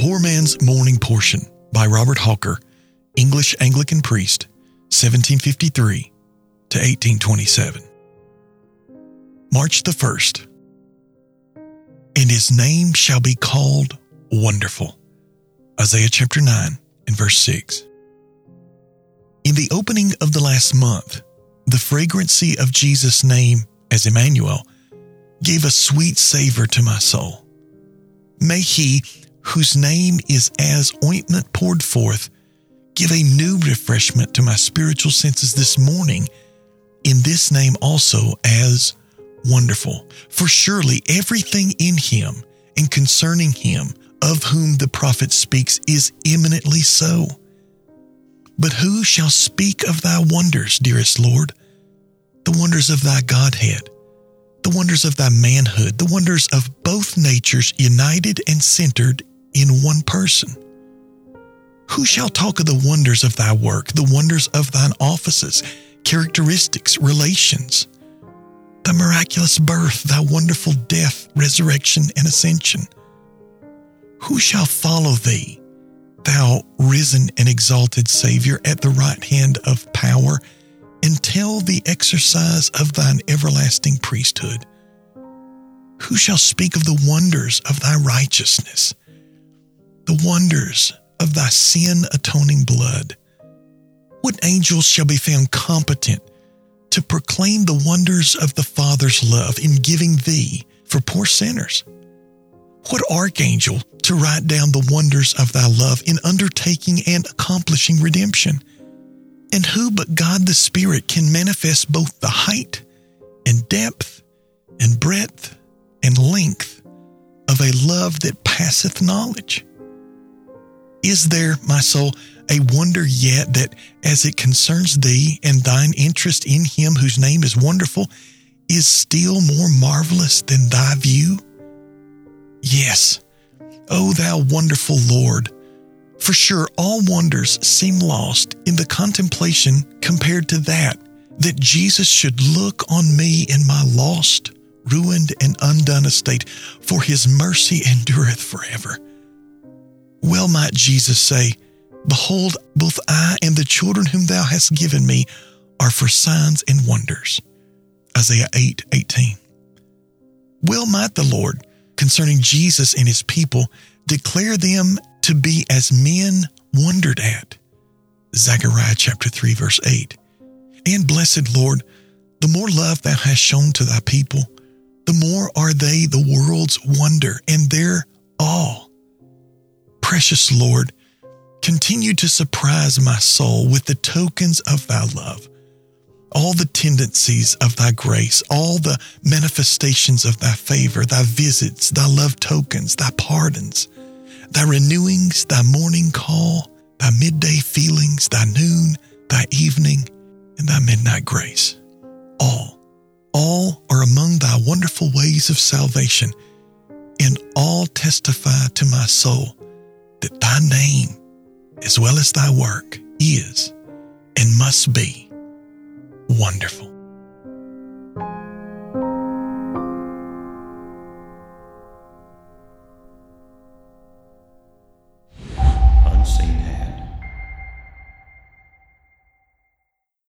Poor Man's Morning Portion by Robert Hawker, English Anglican priest, 1753 to 1827. March the 1st. And his name shall be called Wonderful. Isaiah chapter 9 and verse 6. In the opening of the last month, the fragrancy of Jesus' name as Emmanuel gave a sweet savor to my soul. May he, whose name is as ointment poured forth, give a new refreshment to my spiritual senses this morning in this name also as wonderful. For surely everything in him and concerning him of whom the prophet speaks is eminently so. But who shall speak of thy wonders, dearest Lord? The wonders of thy Godhead, the wonders of thy manhood, the wonders of both natures united and centered in one person. Who shall talk of the wonders of thy work, the wonders of thine offices, characteristics, relations? The miraculous birth, thy wonderful death, resurrection, and ascension. Who shall follow thee, thou risen and exalted Savior, at the right hand of power, and tell the exercise of thine everlasting priesthood? Who shall speak of the wonders of thy righteousness, the wonders of thy sin atoning blood? What angels shall be found competent to proclaim the wonders of the Father's love in giving thee for poor sinners? What archangel to write down the wonders of thy love in undertaking and accomplishing redemption? And who but God the Spirit can manifest both the height and depth and breadth and length of a love that passeth knowledge? Is there, my soul, a wonder yet that as it concerns thee and thine interest in him whose name is wonderful, is still more marvelous than thy view? Yes, O thou wonderful Lord, for sure all wonders seem lost in the contemplation compared to that, that Jesus should look on me in my lost, ruined, and undone estate, for his mercy endureth forever. Well might Jesus say, Behold, both I and the children whom thou hast given me are for signs and wonders. Isaiah 8 18. Well might the Lord, concerning Jesus and his people, declare them to be as men wondered at. Zechariah chapter 3, verse 8. And blessed Lord, the more love thou hast shown to thy people, the more are they the world's wonder and their precious Lord, continue to surprise my soul with the tokens of thy love, all the tendencies of thy grace, all the manifestations of thy favor, thy visits, thy love tokens, thy pardons, thy renewings, thy morning call, thy midday feelings, thy noon, thy evening, and thy midnight grace. All, all are among thy wonderful ways of salvation, and all testify to my soul thy name, as well as thy work, is and must be wonderful.